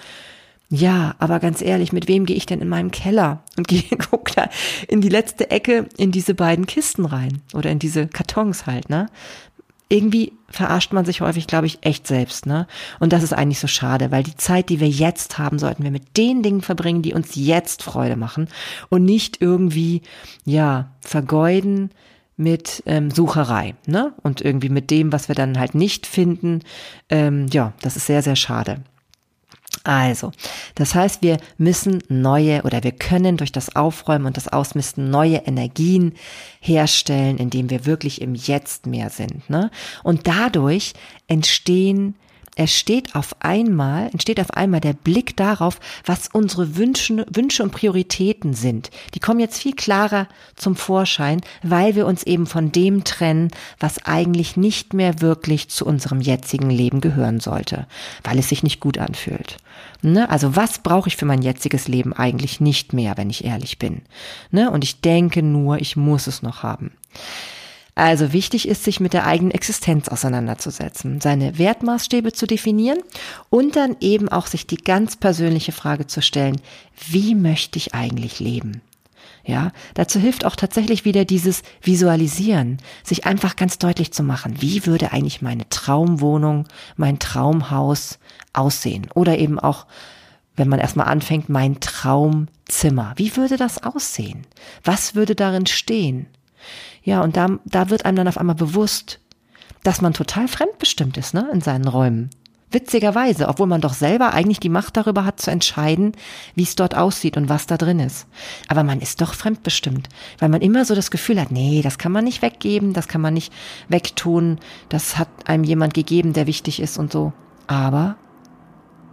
Ja, aber ganz ehrlich, mit wem gehe ich denn in meinem Keller und [LAUGHS] gehe, guck da in die letzte Ecke in diese beiden Kisten rein oder in diese Kartons halt, ne? irgendwie verarscht man sich häufig, glaube ich, echt selbst, ne? Und das ist eigentlich so schade, weil die Zeit, die wir jetzt haben, sollten wir mit den Dingen verbringen, die uns jetzt Freude machen und nicht irgendwie, ja, vergeuden mit ähm, Sucherei, ne? Und irgendwie mit dem, was wir dann halt nicht finden, ähm, ja, das ist sehr, sehr schade. Also, das heißt, wir müssen neue oder wir können durch das Aufräumen und das Ausmisten neue Energien herstellen, indem wir wirklich im Jetzt mehr sind. Ne? Und dadurch entstehen es steht auf einmal, entsteht auf einmal der Blick darauf, was unsere Wünsche, Wünsche und Prioritäten sind. Die kommen jetzt viel klarer zum Vorschein, weil wir uns eben von dem trennen, was eigentlich nicht mehr wirklich zu unserem jetzigen Leben gehören sollte, weil es sich nicht gut anfühlt. Ne? Also was brauche ich für mein jetziges Leben eigentlich nicht mehr, wenn ich ehrlich bin? Ne? Und ich denke nur, ich muss es noch haben. Also wichtig ist, sich mit der eigenen Existenz auseinanderzusetzen, seine Wertmaßstäbe zu definieren und dann eben auch sich die ganz persönliche Frage zu stellen, wie möchte ich eigentlich leben? Ja, dazu hilft auch tatsächlich wieder dieses Visualisieren, sich einfach ganz deutlich zu machen, wie würde eigentlich meine Traumwohnung, mein Traumhaus aussehen? Oder eben auch, wenn man erstmal anfängt, mein Traumzimmer. Wie würde das aussehen? Was würde darin stehen? Ja, und da, da wird einem dann auf einmal bewusst, dass man total fremdbestimmt ist, ne, in seinen Räumen. Witzigerweise, obwohl man doch selber eigentlich die Macht darüber hat zu entscheiden, wie es dort aussieht und was da drin ist. Aber man ist doch fremdbestimmt, weil man immer so das Gefühl hat, nee, das kann man nicht weggeben, das kann man nicht wegtun, das hat einem jemand gegeben, der wichtig ist und so. Aber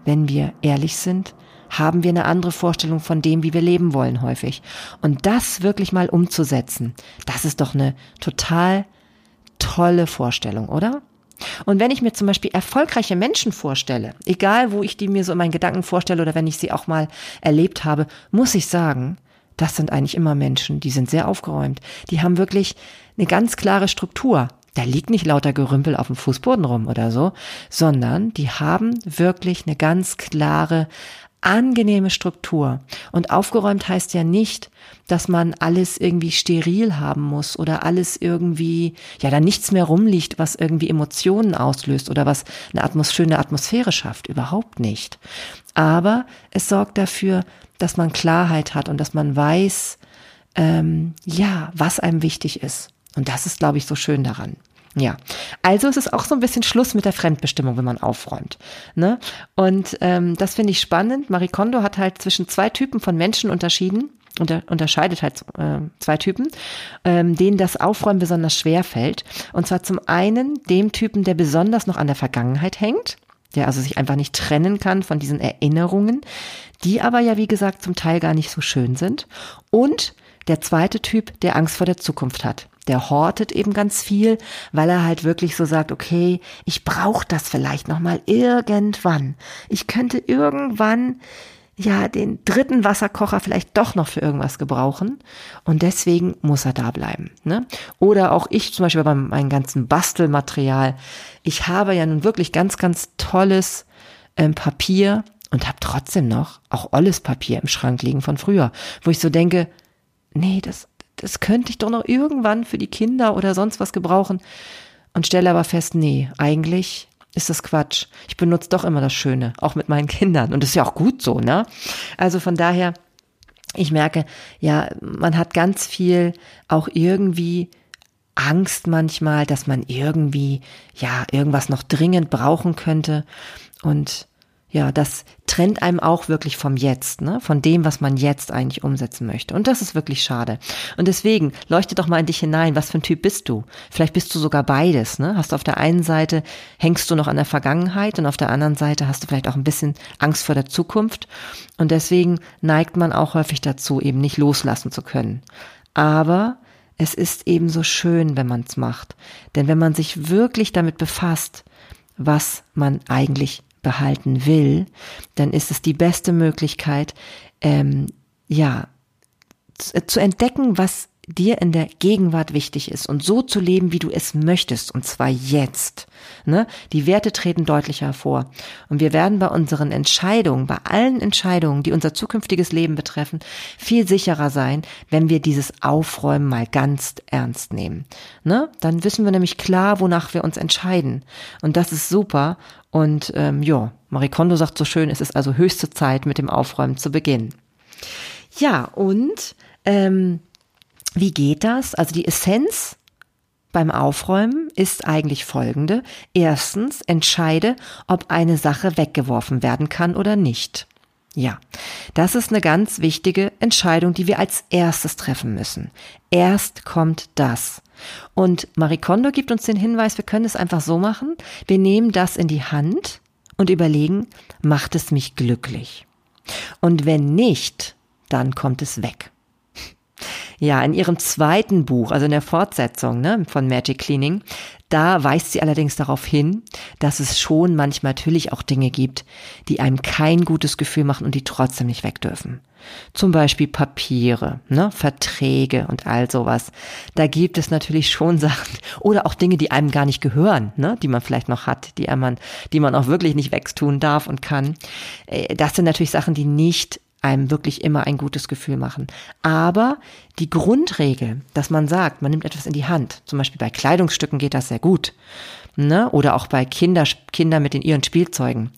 wenn wir ehrlich sind, haben wir eine andere Vorstellung von dem, wie wir leben wollen häufig. Und das wirklich mal umzusetzen, das ist doch eine total tolle Vorstellung, oder? Und wenn ich mir zum Beispiel erfolgreiche Menschen vorstelle, egal wo ich die mir so in meinen Gedanken vorstelle oder wenn ich sie auch mal erlebt habe, muss ich sagen, das sind eigentlich immer Menschen, die sind sehr aufgeräumt. Die haben wirklich eine ganz klare Struktur. Da liegt nicht lauter Gerümpel auf dem Fußboden rum oder so, sondern die haben wirklich eine ganz klare angenehme Struktur. Und aufgeräumt heißt ja nicht, dass man alles irgendwie steril haben muss oder alles irgendwie, ja, da nichts mehr rumliegt, was irgendwie Emotionen auslöst oder was eine Atmos schöne Atmosphäre schafft. Überhaupt nicht. Aber es sorgt dafür, dass man Klarheit hat und dass man weiß, ähm, ja, was einem wichtig ist. Und das ist, glaube ich, so schön daran. Ja, also es ist auch so ein bisschen Schluss mit der Fremdbestimmung, wenn man aufräumt. Ne? Und ähm, das finde ich spannend. Marie Kondo hat halt zwischen zwei Typen von Menschen unterschieden unter, unterscheidet halt äh, zwei Typen, ähm, denen das Aufräumen besonders schwer fällt. Und zwar zum einen dem Typen, der besonders noch an der Vergangenheit hängt, der also sich einfach nicht trennen kann von diesen Erinnerungen, die aber ja, wie gesagt, zum Teil gar nicht so schön sind. Und der zweite Typ, der Angst vor der Zukunft hat der hortet eben ganz viel, weil er halt wirklich so sagt, okay, ich brauche das vielleicht noch mal irgendwann. Ich könnte irgendwann ja den dritten Wasserkocher vielleicht doch noch für irgendwas gebrauchen und deswegen muss er da bleiben. Ne? Oder auch ich zum Beispiel bei meinem ganzen Bastelmaterial. Ich habe ja nun wirklich ganz, ganz tolles ähm, Papier und habe trotzdem noch auch olles Papier im Schrank liegen von früher, wo ich so denke, nee, das das könnte ich doch noch irgendwann für die Kinder oder sonst was gebrauchen. Und stelle aber fest, nee, eigentlich ist das Quatsch. Ich benutze doch immer das Schöne, auch mit meinen [LAUGHS] Kindern. Und das ist ja auch gut so, ne? Also von daher, ich merke, ja, man hat ganz viel auch irgendwie Angst manchmal, dass man irgendwie, ja, irgendwas noch dringend brauchen könnte. Und ja, das trennt einem auch wirklich vom Jetzt, ne? von dem, was man jetzt eigentlich umsetzen möchte. Und das ist wirklich schade. Und deswegen leuchte doch mal in dich hinein, was für ein Typ bist du? Vielleicht bist du sogar beides. Ne? Hast du auf der einen Seite, hängst du noch an der Vergangenheit und auf der anderen Seite hast du vielleicht auch ein bisschen Angst vor der Zukunft. Und deswegen neigt man auch häufig dazu, eben nicht loslassen zu können. Aber es ist eben so schön, wenn man es macht. Denn wenn man sich wirklich damit befasst, was man eigentlich behalten will, dann ist es die beste Möglichkeit, ähm, ja, zu entdecken, was dir in der Gegenwart wichtig ist und so zu leben, wie du es möchtest, und zwar jetzt. Ne? Die Werte treten deutlicher hervor. Und wir werden bei unseren Entscheidungen, bei allen Entscheidungen, die unser zukünftiges Leben betreffen, viel sicherer sein, wenn wir dieses Aufräumen mal ganz ernst nehmen. Ne? Dann wissen wir nämlich klar, wonach wir uns entscheiden. Und das ist super. Und ähm, ja, Marie Kondo sagt so schön, es ist also höchste Zeit, mit dem Aufräumen zu beginnen. Ja, und ähm, wie geht das? Also die Essenz beim Aufräumen ist eigentlich folgende. Erstens, entscheide, ob eine Sache weggeworfen werden kann oder nicht. Ja, das ist eine ganz wichtige Entscheidung, die wir als erstes treffen müssen. Erst kommt das. Und Marie Kondo gibt uns den Hinweis, wir können es einfach so machen. Wir nehmen das in die Hand und überlegen, macht es mich glücklich? Und wenn nicht, dann kommt es weg. Ja, in ihrem zweiten Buch, also in der Fortsetzung ne, von Magic Cleaning, da weist sie allerdings darauf hin, dass es schon manchmal natürlich auch Dinge gibt, die einem kein gutes Gefühl machen und die trotzdem nicht weg dürfen. Zum Beispiel Papiere, ne, Verträge und all sowas. Da gibt es natürlich schon [LAUGHS] Sachen oder auch Dinge, die einem gar nicht gehören, ne, die man vielleicht noch hat, die man, die man auch wirklich nicht wegtun darf und kann. Äh, das sind natürlich Sachen, die nicht einem wirklich immer ein gutes Gefühl machen. Aber die Grundregel, dass man sagt, man nimmt etwas in die Hand, zum Beispiel bei Kleidungsstücken geht das sehr gut, ne? oder auch bei Kinder, Kinder mit den ihren Spielzeugen,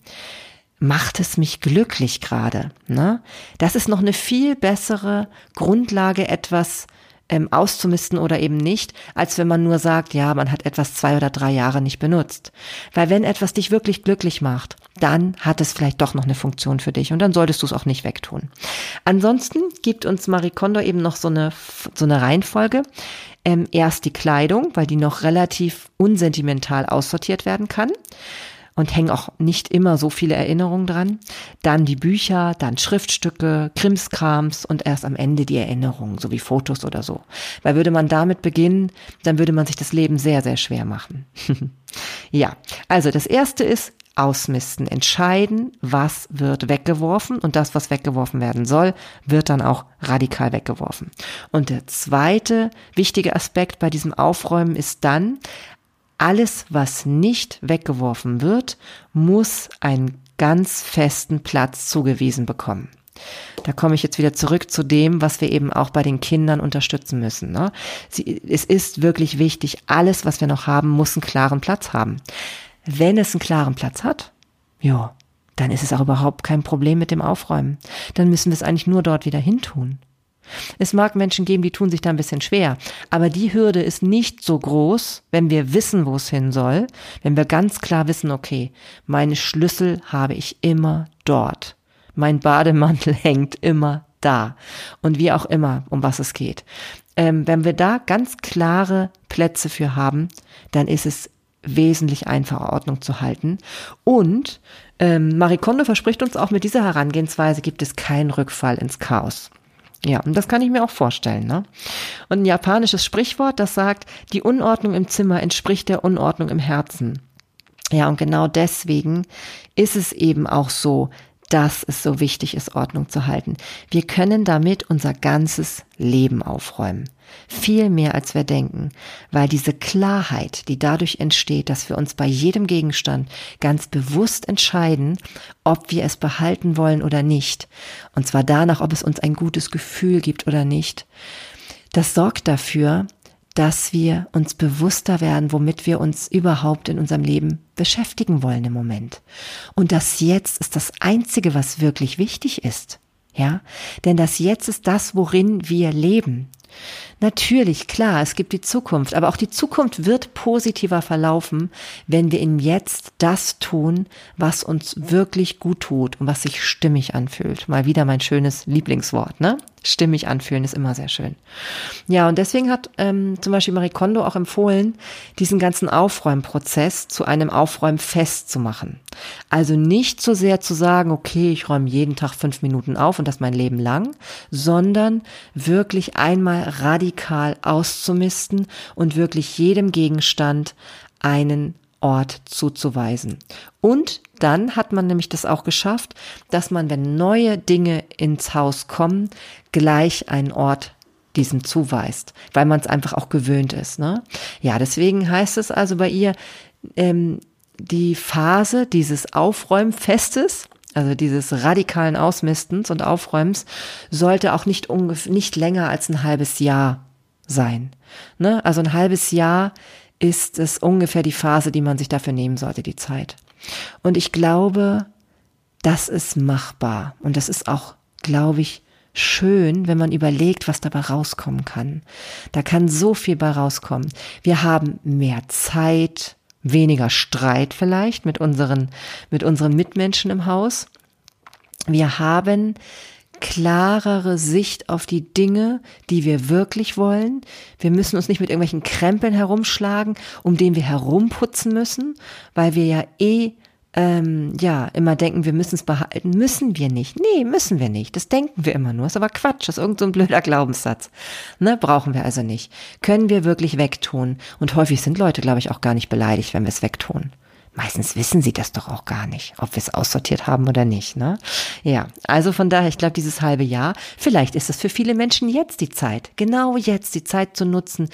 macht es mich glücklich gerade. Ne? Das ist noch eine viel bessere Grundlage, etwas ähm, auszumisten oder eben nicht, als wenn man nur sagt, ja, man hat etwas zwei oder drei Jahre nicht benutzt. Weil wenn etwas dich wirklich glücklich macht, dann hat es vielleicht doch noch eine Funktion für dich und dann solltest du es auch nicht wegtun. Ansonsten gibt uns Marie Kondo eben noch so eine, so eine Reihenfolge. Ähm, erst die Kleidung, weil die noch relativ unsentimental aussortiert werden kann und hängen auch nicht immer so viele Erinnerungen dran. Dann die Bücher, dann Schriftstücke, Krimskrams und erst am Ende die Erinnerungen, so wie Fotos oder so. Weil würde man damit beginnen, dann würde man sich das Leben sehr, sehr schwer machen. [LAUGHS] ja, also das erste ist ausmisten, entscheiden, was wird weggeworfen und das, was weggeworfen werden soll, wird dann auch radikal weggeworfen. Und der zweite wichtige Aspekt bei diesem Aufräumen ist dann, alles, was nicht weggeworfen wird, muss einen ganz festen Platz zugewiesen bekommen. Da komme ich jetzt wieder zurück zu dem, was wir eben auch bei den Kindern unterstützen müssen. Ne? Sie, es ist wirklich wichtig, alles, was wir noch haben, muss einen klaren Platz haben. Wenn es einen klaren Platz hat, ja, dann ist es auch überhaupt kein Problem mit dem Aufräumen. Dann müssen wir es eigentlich nur dort wieder hintun. Es mag Menschen geben, die tun sich da ein bisschen schwer, aber die Hürde ist nicht so groß, wenn wir wissen, wo es hin soll, wenn wir ganz klar wissen, okay, meine Schlüssel habe ich immer dort. Mein Bademantel [LAUGHS] hängt immer da. Und wie auch immer, um was es geht. Ähm, wenn wir da ganz klare Plätze für haben, dann ist es wesentlich einfacher Ordnung zu halten. Und ähm, Marie Kondo verspricht uns auch, mit dieser Herangehensweise gibt es keinen Rückfall ins Chaos. Ja, und das kann ich mir auch vorstellen. Ne? Und ein japanisches Sprichwort, das sagt, die Unordnung im Zimmer entspricht der Unordnung im Herzen. Ja, und genau deswegen ist es eben auch so, dass es so wichtig ist, Ordnung zu halten. Wir können damit unser ganzes Leben aufräumen. Viel mehr als wir denken, weil diese Klarheit, die dadurch entsteht, dass wir uns bei jedem Gegenstand ganz bewusst entscheiden, ob wir es behalten wollen oder nicht, und zwar danach, ob es uns ein gutes Gefühl gibt oder nicht, das sorgt dafür, dass wir uns bewusster werden, womit wir uns überhaupt in unserem Leben beschäftigen wollen im Moment. Und das Jetzt ist das Einzige, was wirklich wichtig ist. Ja, denn das Jetzt ist das, worin wir leben. Natürlich, klar, es gibt die Zukunft, aber auch die Zukunft wird positiver verlaufen, wenn wir im Jetzt das tun, was uns wirklich gut tut und was sich stimmig anfühlt. Mal wieder mein schönes Lieblingswort, ne? Stimmig anfühlen ist immer sehr schön. Ja, und deswegen hat ähm, zum Beispiel Marie Kondo auch empfohlen, diesen ganzen Aufräumprozess zu einem Aufräumfest zu machen. Also nicht so sehr zu sagen, okay, ich räume jeden Tag fünf Minuten auf und das mein Leben lang, sondern wirklich einmal radikal auszumisten und wirklich jedem Gegenstand einen Ort zuzuweisen. Und dann hat man nämlich das auch geschafft, dass man, wenn neue Dinge ins Haus kommen, gleich einen Ort diesem zuweist, weil man es einfach auch gewöhnt ist. Ne? Ja, deswegen heißt es also bei ihr, ähm, die Phase dieses Aufräumfestes, also dieses radikalen Ausmistens und Aufräumens, sollte auch nicht, nicht länger als ein halbes Jahr sein. Ne? Also ein halbes Jahr ist es ungefähr die Phase, die man sich dafür nehmen sollte, die Zeit. Und ich glaube, das ist machbar. Und das ist auch, glaube ich, schön, wenn man überlegt, was dabei rauskommen kann. Da kann so viel bei rauskommen. Wir haben mehr Zeit, weniger Streit vielleicht mit unseren, mit unseren Mitmenschen im Haus. Wir haben klarere Sicht auf die Dinge, die wir wirklich wollen. Wir müssen uns nicht mit irgendwelchen Krempeln herumschlagen, um den wir herumputzen müssen, weil wir ja eh ähm, ja, immer denken, wir müssen es behalten. Müssen wir nicht. Nee, müssen wir nicht. Das denken wir immer nur. Ist aber Quatsch. Ist irgendein so blöder Glaubenssatz. Ne, brauchen wir also nicht. Können wir wirklich wegtun. Und häufig sind Leute, glaube ich, auch gar nicht beleidigt, wenn wir es wegtun. Meistens wissen sie das doch auch gar nicht, ob wir es aussortiert haben oder nicht. Ne? Ja, also von daher, ich glaube, dieses halbe Jahr, vielleicht ist es für viele Menschen jetzt die Zeit, genau jetzt die Zeit zu nutzen,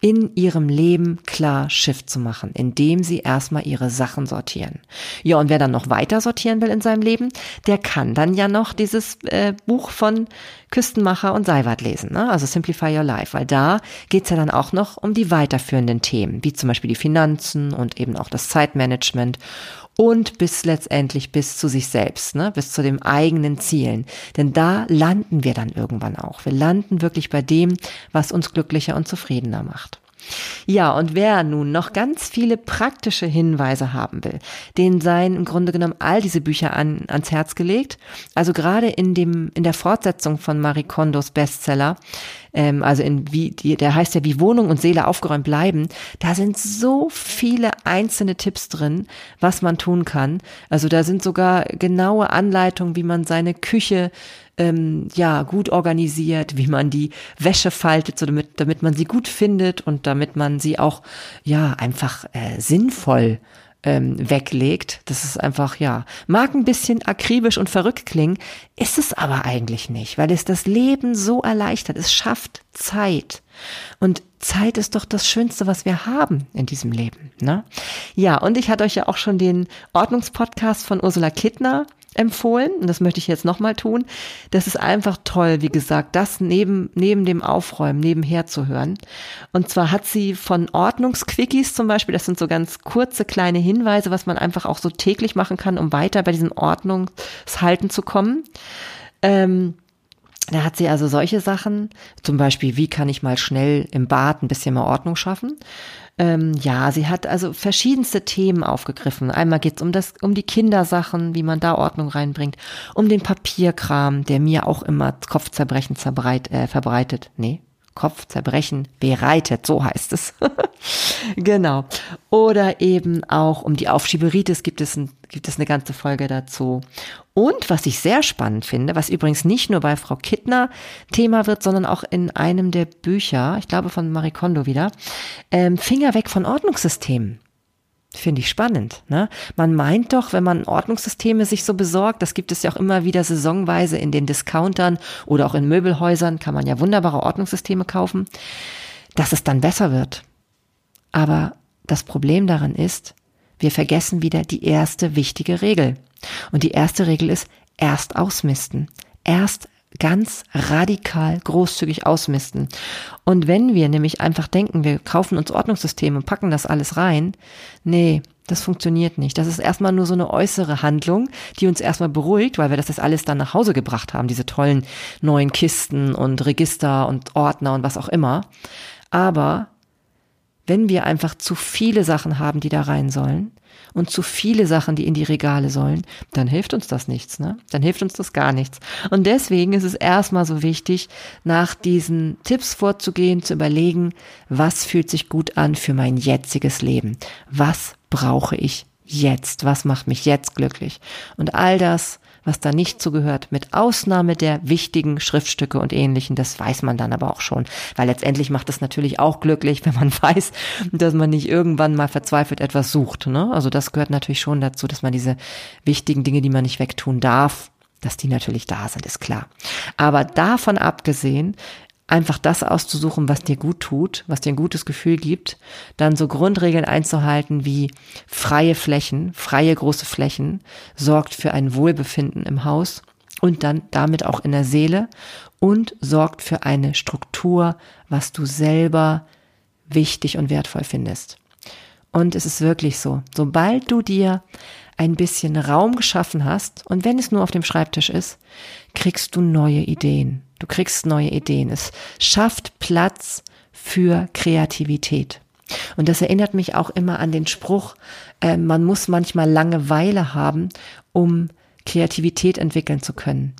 in ihrem Leben klar Shift zu machen, indem sie erstmal ihre Sachen sortieren. Ja, und wer dann noch weiter sortieren will in seinem Leben, der kann dann ja noch dieses äh, Buch von Küstenmacher und Seiwart lesen, ne? also Simplify Your Life, weil da geht's ja dann auch noch um die weiterführenden Themen, wie zum Beispiel die Finanzen und eben auch das Zeitmanagement und bis letztendlich bis zu sich selbst, ne? bis zu dem eigenen Zielen. Denn da landen wir dann irgendwann auch. Wir landen wirklich bei dem, was uns glücklicher und zufriedener macht. Ja, und wer nun noch ganz viele praktische Hinweise haben will, den seien im Grunde genommen all diese Bücher an, ans Herz gelegt. Also gerade in dem, in der Fortsetzung von Marie Kondos Bestseller, ähm, also in wie, die, der heißt ja, wie Wohnung und Seele aufgeräumt bleiben, da sind so viele einzelne Tipps drin, was man tun kann. Also da sind sogar genaue Anleitungen, wie man seine Küche ähm, ja gut organisiert, wie man die Wäsche faltet, so damit, damit man sie gut findet und damit man sie auch ja einfach äh, sinnvoll ähm, weglegt. Das ist einfach, ja, mag ein bisschen akribisch und verrückt klingen, ist es aber eigentlich nicht, weil es das Leben so erleichtert. Es schafft Zeit. Und Zeit ist doch das Schönste, was wir haben in diesem Leben. Ne? Ja, und ich hatte euch ja auch schon den Ordnungspodcast von Ursula Kittner empfohlen und das möchte ich jetzt nochmal tun. Das ist einfach toll, wie gesagt, das neben, neben dem Aufräumen nebenher zu hören. Und zwar hat sie von Ordnungsquickies zum Beispiel, das sind so ganz kurze kleine Hinweise, was man einfach auch so täglich machen kann, um weiter bei diesem Ordnungshalten zu kommen. Ähm, da hat sie also solche Sachen, zum Beispiel, wie kann ich mal schnell im Bad ein bisschen mehr Ordnung schaffen? Ähm, ja, sie hat also verschiedenste Themen aufgegriffen. Einmal geht's um das, um die Kindersachen, wie man da Ordnung reinbringt, um den Papierkram, der mir auch immer Kopfzerbrechen zerbreit, äh, verbreitet. Nee, Kopfzerbrechen bereitet, so heißt es. [LAUGHS] genau. Oder eben auch um die Aufschieberitis gibt es, ein, gibt es eine ganze Folge dazu. Und was ich sehr spannend finde, was übrigens nicht nur bei Frau Kittner Thema wird, sondern auch in einem der Bücher, ich glaube von Marie Kondo wieder, ähm, Finger weg von Ordnungssystemen. Finde ich spannend. Ne? Man meint doch, wenn man Ordnungssysteme sich so besorgt, das gibt es ja auch immer wieder saisonweise in den Discountern oder auch in Möbelhäusern, kann man ja wunderbare Ordnungssysteme kaufen, dass es dann besser wird. Aber das Problem daran ist, wir vergessen wieder die erste wichtige Regel. Und die erste Regel ist, erst ausmisten. Erst ganz radikal großzügig ausmisten. Und wenn wir nämlich einfach denken, wir kaufen uns Ordnungssysteme und packen das alles rein, nee, das funktioniert nicht. Das ist erstmal nur so eine äußere Handlung, die uns erstmal beruhigt, weil wir das jetzt alles dann nach Hause gebracht haben, diese tollen neuen Kisten und Register und Ordner und was auch immer. Aber wenn wir einfach zu viele Sachen haben, die da rein sollen, und zu viele Sachen, die in die Regale sollen, dann hilft uns das nichts, ne? Dann hilft uns das gar nichts. Und deswegen ist es erstmal so wichtig, nach diesen Tipps vorzugehen, zu überlegen, was fühlt sich gut an für mein jetziges Leben? Was brauche ich jetzt? Was macht mich jetzt glücklich? Und all das was da nicht zugehört, mit Ausnahme der wichtigen Schriftstücke und ähnlichen. Das weiß man dann aber auch schon, weil letztendlich macht es natürlich auch glücklich, wenn man [LAUGHS] weiß, dass man nicht irgendwann mal verzweifelt etwas sucht. Ne? Also das gehört natürlich schon dazu, dass man diese wichtigen Dinge, die man nicht wegtun darf, dass die natürlich da sind, ist klar. Aber davon abgesehen einfach das auszusuchen, was dir gut tut, was dir ein gutes Gefühl gibt, dann so Grundregeln einzuhalten wie freie Flächen, freie große Flächen, sorgt für ein Wohlbefinden im Haus und dann damit auch in der Seele und sorgt für eine Struktur, was du selber wichtig und wertvoll findest. Und es ist wirklich so, sobald du dir ein bisschen Raum geschaffen hast, und wenn es nur auf dem Schreibtisch ist, kriegst du neue Ideen. Du kriegst neue Ideen. Es schafft Platz für Kreativität. Und das erinnert mich auch immer an den Spruch, äh, man muss manchmal Langeweile haben, um Kreativität entwickeln zu können.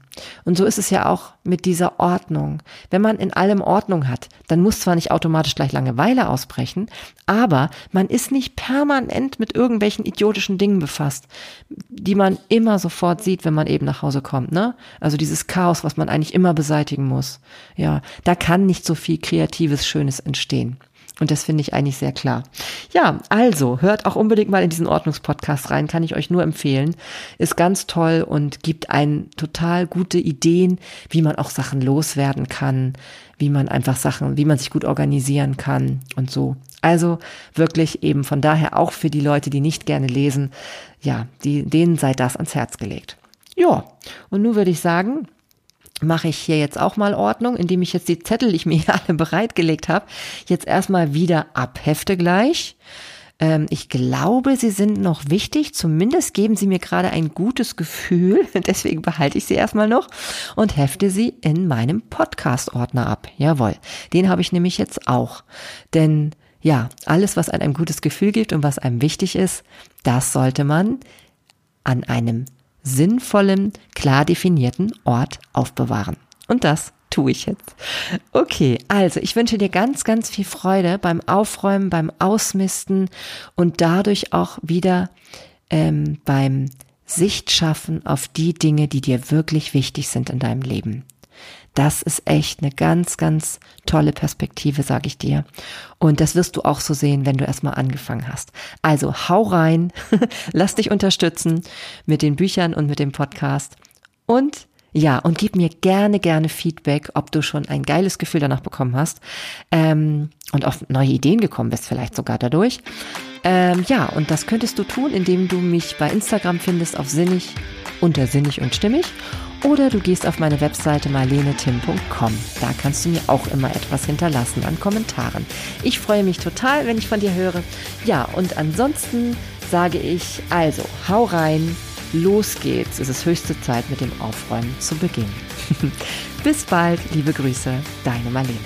Und so ist es ja auch mit dieser Ordnung. Wenn man in allem Ordnung hat, dann muss zwar nicht automatisch gleich Langeweile ausbrechen, aber man ist nicht permanent mit irgendwelchen idiotischen Dingen befasst, die man immer sofort sieht, wenn man eben nach Hause kommt, ne? Also dieses Chaos, was man eigentlich immer beseitigen muss. Ja, da kann nicht so viel kreatives Schönes entstehen. Und das finde ich eigentlich sehr klar. Ja, also hört auch unbedingt mal in diesen Ordnungspodcast rein, kann ich euch nur empfehlen. Ist ganz toll und gibt einen total gute Ideen, wie man auch Sachen loswerden kann, wie man einfach Sachen, wie man sich gut organisieren kann und so. Also wirklich eben von daher auch für die Leute, die nicht gerne lesen, ja, die, denen sei das ans Herz gelegt. Ja, und nun würde ich sagen, mache ich hier jetzt auch mal Ordnung, indem ich jetzt die Zettel, die ich mir hier [LAUGHS] alle bereitgelegt habe, jetzt erstmal wieder abhefte gleich. Ähm, ich glaube, sie sind noch wichtig. Zumindest geben sie mir gerade ein gutes Gefühl. [LAUGHS] Deswegen behalte ich sie erstmal noch und hefte sie in meinem Podcast-Ordner ab. Jawohl. Den habe ich nämlich jetzt auch. Denn ja, alles, was einem ein gutes Gefühl gibt und was einem wichtig ist, das sollte man an einem sinnvollen, klar definierten Ort aufbewahren. Und das tue ich jetzt. Okay, also ich wünsche dir ganz, ganz viel Freude beim Aufräumen, beim Ausmisten und dadurch auch wieder ähm, beim Sicht schaffen auf die Dinge, die dir wirklich wichtig sind in deinem Leben. Das ist echt eine ganz, ganz tolle Perspektive, sage ich dir. Und das wirst du auch so sehen, wenn du erstmal angefangen hast. Also hau rein, [LAUGHS] lass dich unterstützen mit den Büchern und mit dem Podcast. Und ja, und gib mir gerne, gerne Feedback, ob du schon ein geiles Gefühl danach bekommen hast ähm, und auf neue Ideen gekommen bist, vielleicht sogar dadurch. Ähm, ja, und das könntest du tun, indem du mich bei Instagram findest auf sinnig, unter sinnig und stimmig oder du gehst auf meine Webseite marlenetim.com. Da kannst du mir auch immer etwas hinterlassen an Kommentaren. Ich freue mich total, wenn ich von dir höre. Ja, und ansonsten sage ich also, hau rein, Los geht's, es ist höchste Zeit mit dem Aufräumen zu beginnen. [LAUGHS] Bis bald, liebe Grüße, deine Marlene.